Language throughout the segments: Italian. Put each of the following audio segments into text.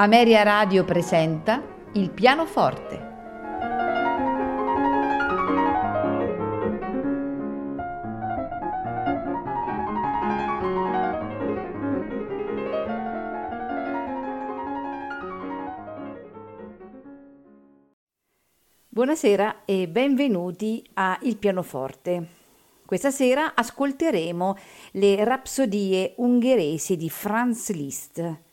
Ameria Radio presenta Il pianoforte. Buonasera e benvenuti a Il pianoforte. Questa sera ascolteremo le rapsodie ungheresi di Franz Liszt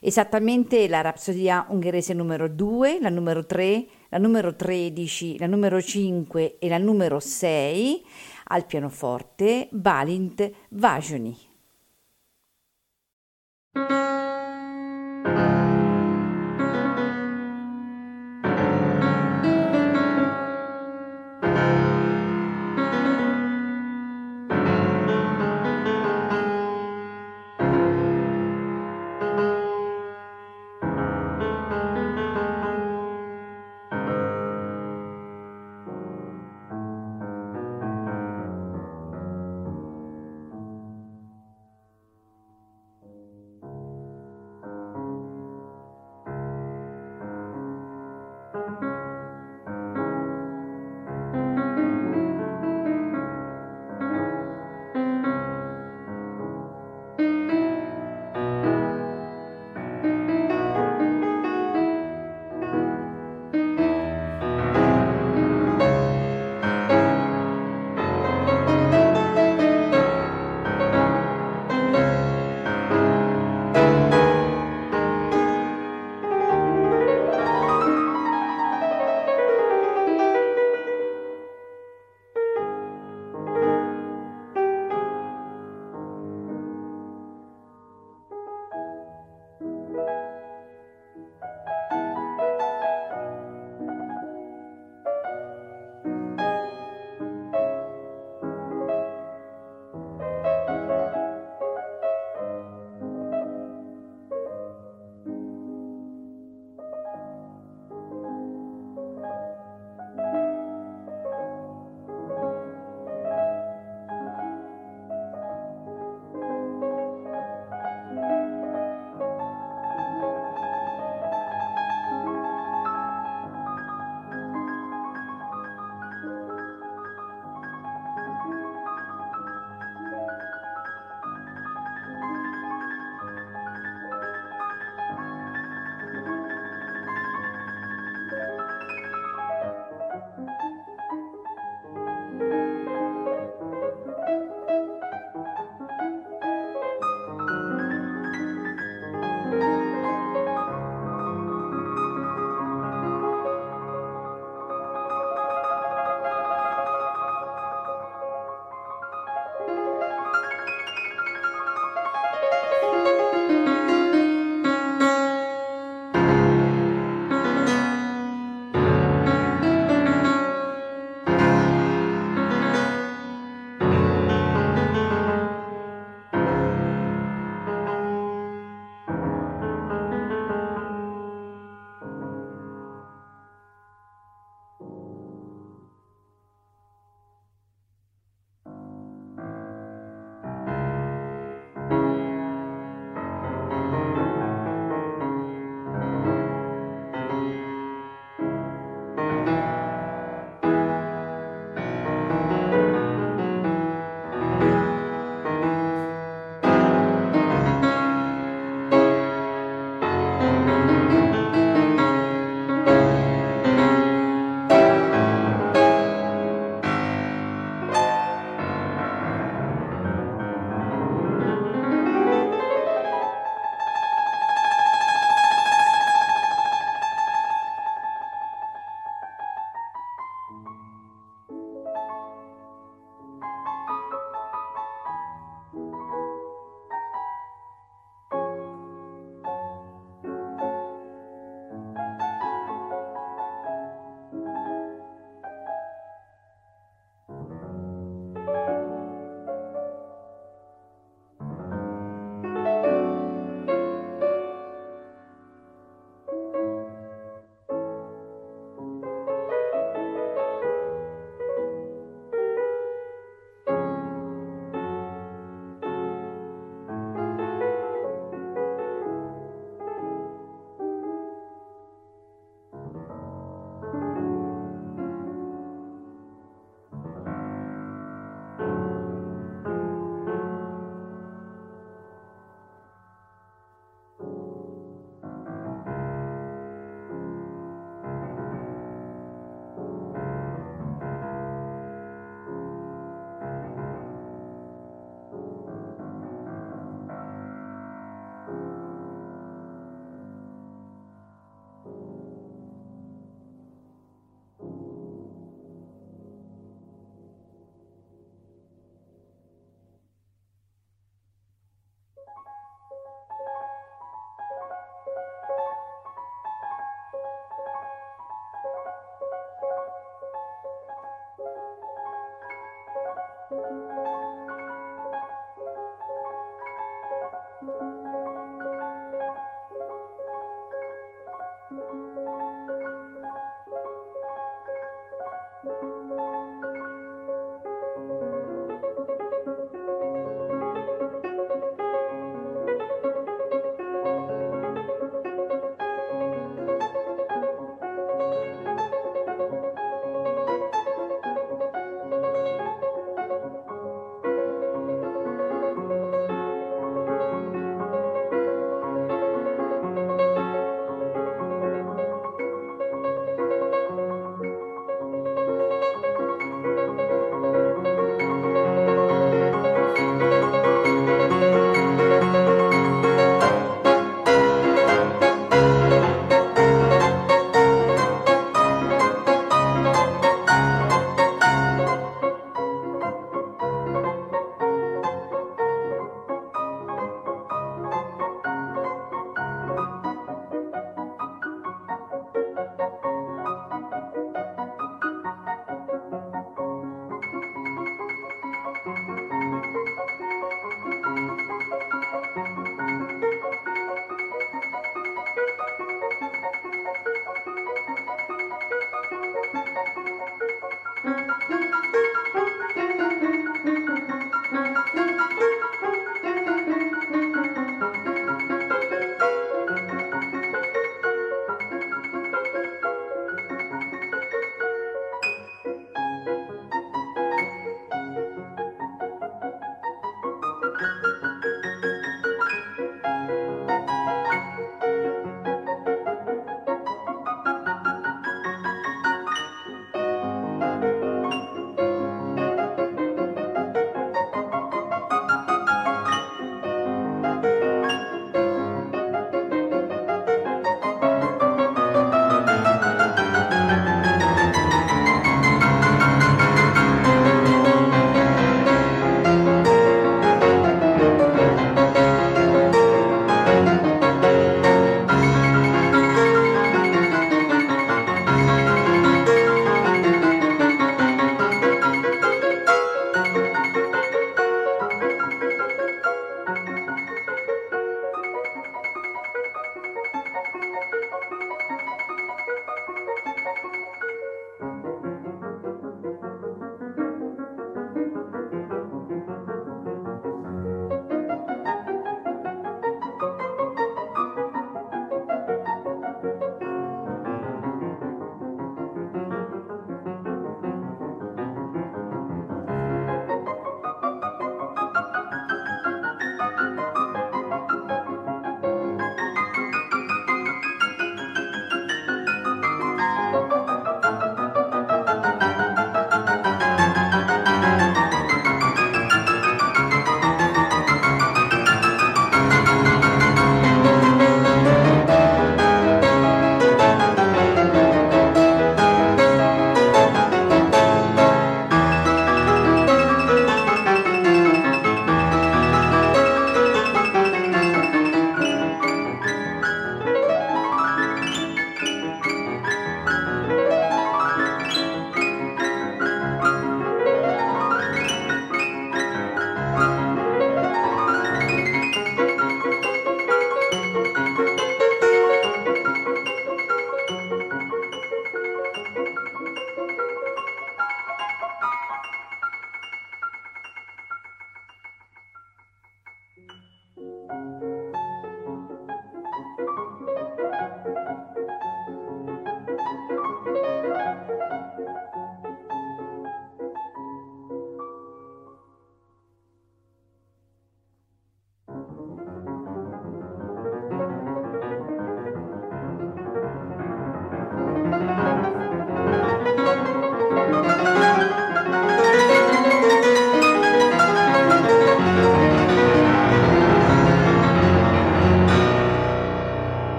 esattamente la Rapsodia ungherese numero 2, la numero 3, la numero 13, la numero 5 e la numero 6 al pianoforte Balint Vajoni.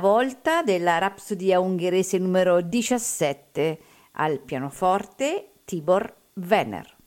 Volta della Rapsodia ungherese numero 17 al pianoforte Tibor Venner.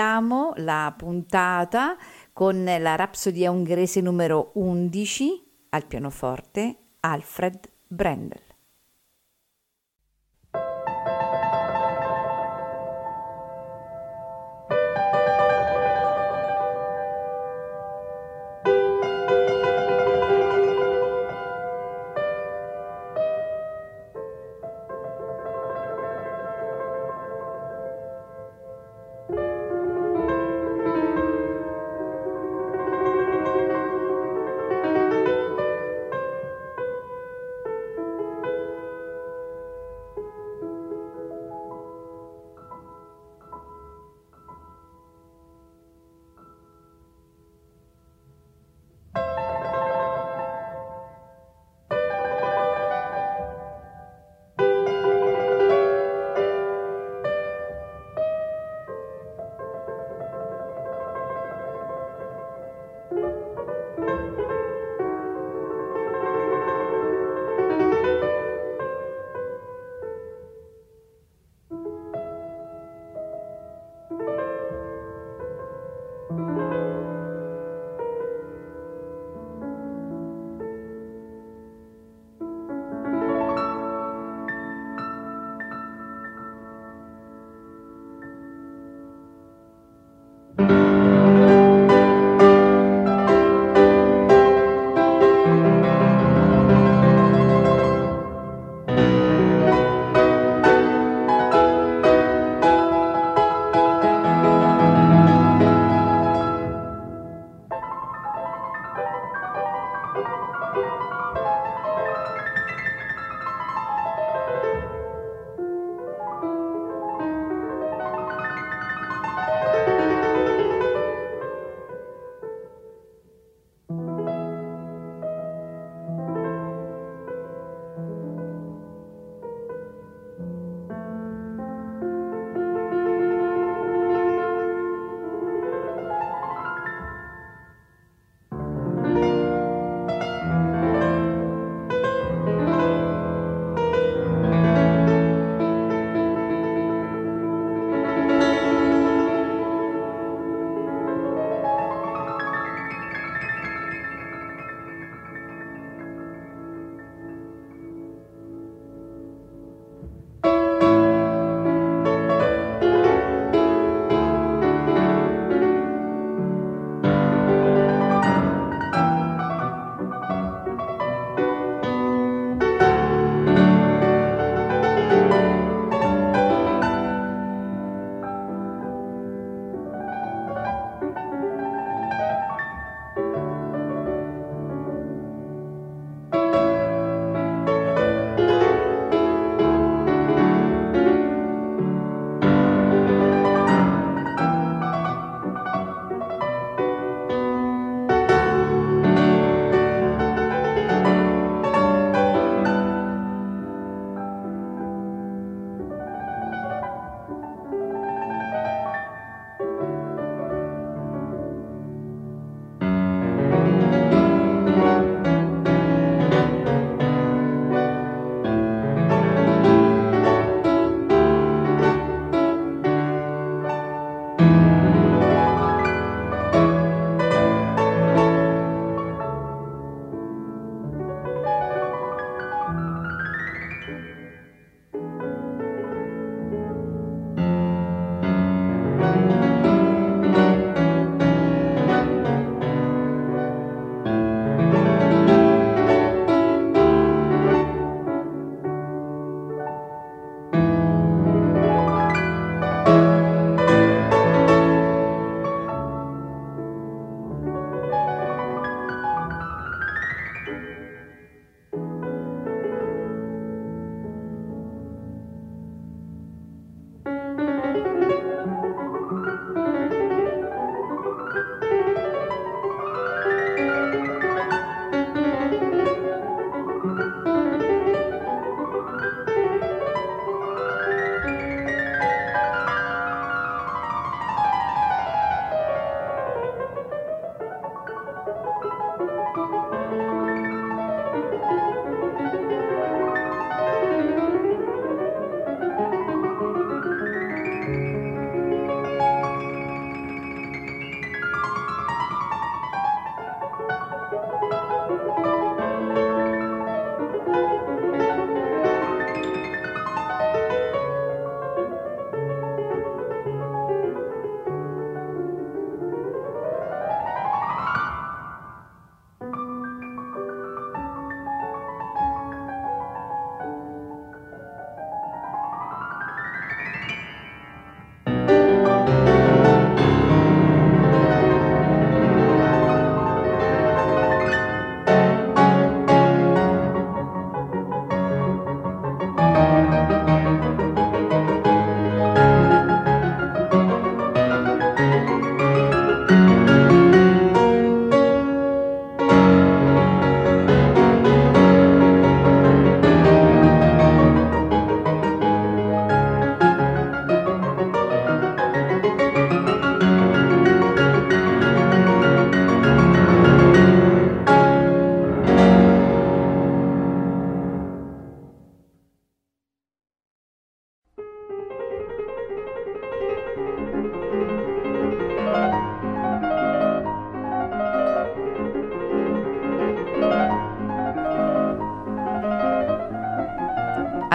Concludiamo la puntata con la Rapsodia ungherese numero 11 al pianoforte Alfred Brendel.